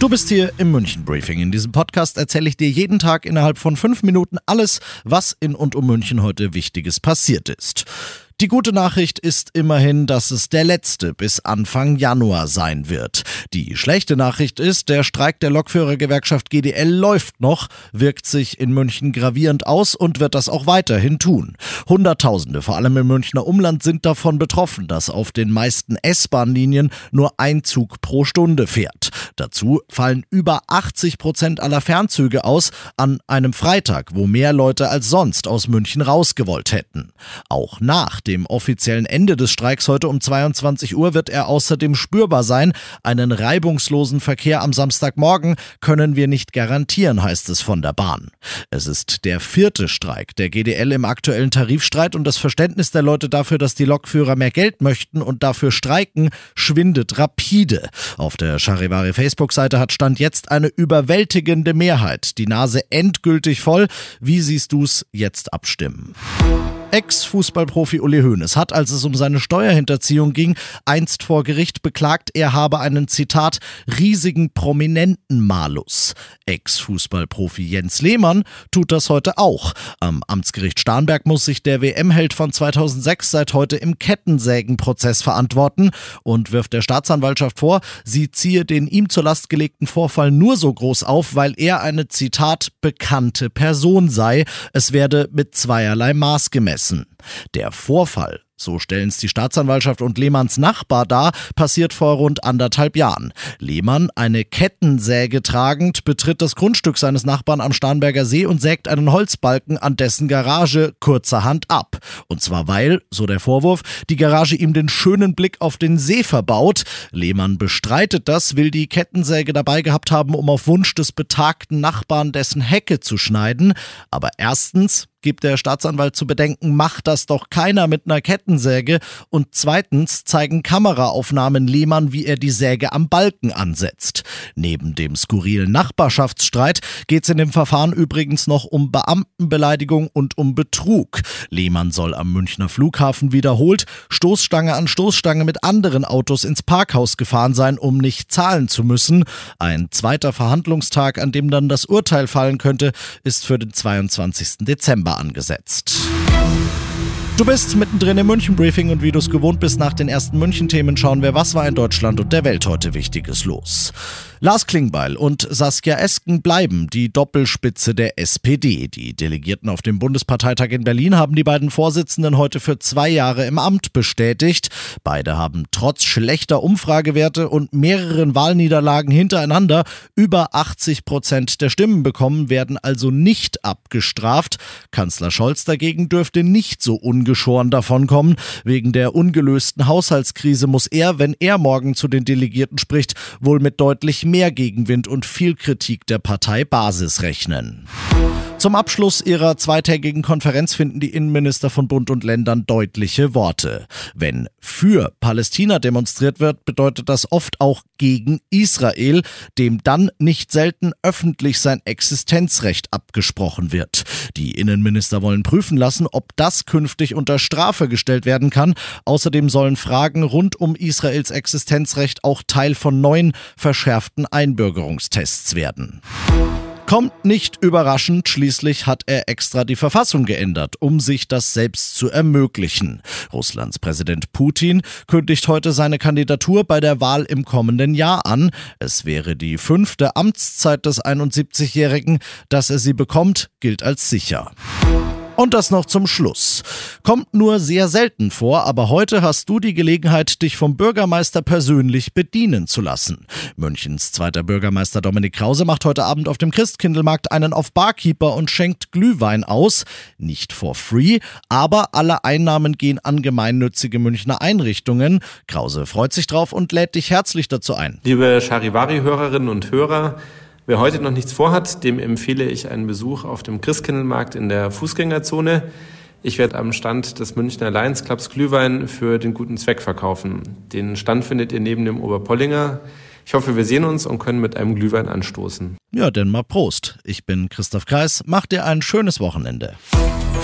Du bist hier im München Briefing. In diesem Podcast erzähle ich dir jeden Tag innerhalb von fünf Minuten alles, was in und um München heute Wichtiges passiert ist. Die gute Nachricht ist immerhin, dass es der letzte bis Anfang Januar sein wird. Die schlechte Nachricht ist, der Streik der Lokführergewerkschaft GDL läuft noch, wirkt sich in München gravierend aus und wird das auch weiterhin tun. Hunderttausende, vor allem im Münchner Umland, sind davon betroffen, dass auf den meisten S-Bahn-Linien nur ein Zug pro Stunde fährt. Dazu fallen über 80 Prozent aller Fernzüge aus an einem Freitag, wo mehr Leute als sonst aus München rausgewollt hätten. Auch nach dem offiziellen Ende des Streiks heute um 22 Uhr wird er außerdem spürbar sein. Einen reibungslosen Verkehr am Samstagmorgen können wir nicht garantieren, heißt es von der Bahn. Es ist der vierte Streik der GDL im aktuellen Tarifstreit und das Verständnis der Leute dafür, dass die Lokführer mehr Geld möchten und dafür streiken, schwindet rapide. Auf der Charivari Facebook-Seite hat Stand jetzt eine überwältigende Mehrheit die Nase endgültig voll. Wie siehst du's jetzt abstimmen? Ex-Fußballprofi Uli Hoeneß hat, als es um seine Steuerhinterziehung ging, einst vor Gericht beklagt, er habe einen Zitat riesigen prominenten Malus. Ex-Fußballprofi Jens Lehmann tut das heute auch. Am Amtsgericht Starnberg muss sich der WM-Held von 2006 seit heute im Kettensägenprozess verantworten und wirft der Staatsanwaltschaft vor, sie ziehe den ihm zur Last gelegten Vorfall nur so groß auf, weil er eine Zitat bekannte Person sei. Es werde mit zweierlei Maß gemessen lassen. Der Vorfall so stellen es die Staatsanwaltschaft und Lehmanns Nachbar dar, passiert vor rund anderthalb Jahren. Lehmann, eine Kettensäge tragend, betritt das Grundstück seines Nachbarn am Starnberger See und sägt einen Holzbalken an dessen Garage kurzerhand ab. Und zwar weil, so der Vorwurf, die Garage ihm den schönen Blick auf den See verbaut. Lehmann bestreitet das, will die Kettensäge dabei gehabt haben, um auf Wunsch des betagten Nachbarn dessen Hecke zu schneiden. Aber erstens gibt der Staatsanwalt zu bedenken, macht das doch keiner mit einer Kettensäge. Und zweitens zeigen Kameraaufnahmen Lehmann, wie er die Säge am Balken ansetzt. Neben dem skurrilen Nachbarschaftsstreit geht es in dem Verfahren übrigens noch um Beamtenbeleidigung und um Betrug. Lehmann soll am Münchner Flughafen wiederholt Stoßstange an Stoßstange mit anderen Autos ins Parkhaus gefahren sein, um nicht zahlen zu müssen. Ein zweiter Verhandlungstag, an dem dann das Urteil fallen könnte, ist für den 22. Dezember angesetzt. Du bist mittendrin im München-Briefing und wie du es gewohnt bist, nach den ersten München-Themen schauen wir, was war in Deutschland und der Welt heute Wichtiges los. Lars Klingbeil und Saskia Esken bleiben die Doppelspitze der SPD. Die Delegierten auf dem Bundesparteitag in Berlin haben die beiden Vorsitzenden heute für zwei Jahre im Amt bestätigt. Beide haben trotz schlechter Umfragewerte und mehreren Wahlniederlagen hintereinander über 80 Prozent der Stimmen bekommen, werden also nicht abgestraft. Kanzler Scholz dagegen dürfte nicht so ungeschoren davonkommen. Wegen der ungelösten Haushaltskrise muss er, wenn er morgen zu den Delegierten spricht, wohl mit deutlich mehr Gegenwind und viel Kritik der Partei Basis rechnen. Zum Abschluss ihrer zweitägigen Konferenz finden die Innenminister von Bund und Ländern deutliche Worte. Wenn für Palästina demonstriert wird, bedeutet das oft auch gegen Israel, dem dann nicht selten öffentlich sein Existenzrecht abgesprochen wird. Die Innenminister wollen prüfen lassen, ob das künftig unter Strafe gestellt werden kann. Außerdem sollen Fragen rund um Israels Existenzrecht auch Teil von neuen verschärften Einbürgerungstests werden. Kommt nicht überraschend, schließlich hat er extra die Verfassung geändert, um sich das selbst zu ermöglichen. Russlands Präsident Putin kündigt heute seine Kandidatur bei der Wahl im kommenden Jahr an. Es wäre die fünfte Amtszeit des 71-Jährigen. Dass er sie bekommt, gilt als sicher. Und das noch zum Schluss. Kommt nur sehr selten vor, aber heute hast du die Gelegenheit, dich vom Bürgermeister persönlich bedienen zu lassen. Münchens zweiter Bürgermeister Dominik Krause macht heute Abend auf dem Christkindlmarkt einen auf Barkeeper und schenkt Glühwein aus. Nicht for free, aber alle Einnahmen gehen an gemeinnützige Münchner Einrichtungen. Krause freut sich drauf und lädt dich herzlich dazu ein. Liebe Charivari-Hörerinnen und Hörer, Wer heute noch nichts vorhat, dem empfehle ich einen Besuch auf dem Christkindlmarkt in der Fußgängerzone. Ich werde am Stand des Münchner Lions Clubs Glühwein für den guten Zweck verkaufen. Den Stand findet ihr neben dem Oberpollinger. Ich hoffe, wir sehen uns und können mit einem Glühwein anstoßen. Ja, denn mal Prost. Ich bin Christoph Kreis. Macht dir ein schönes Wochenende.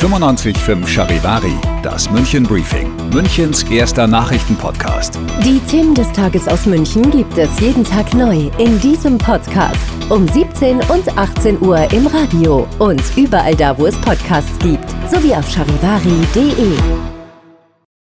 95.5 Charivari, das München Briefing, Münchens erster Nachrichtenpodcast. Die Themen des Tages aus München gibt es jeden Tag neu in diesem Podcast. Um 17 und 18 Uhr im Radio und überall da, wo es Podcasts gibt, sowie auf charivari.de.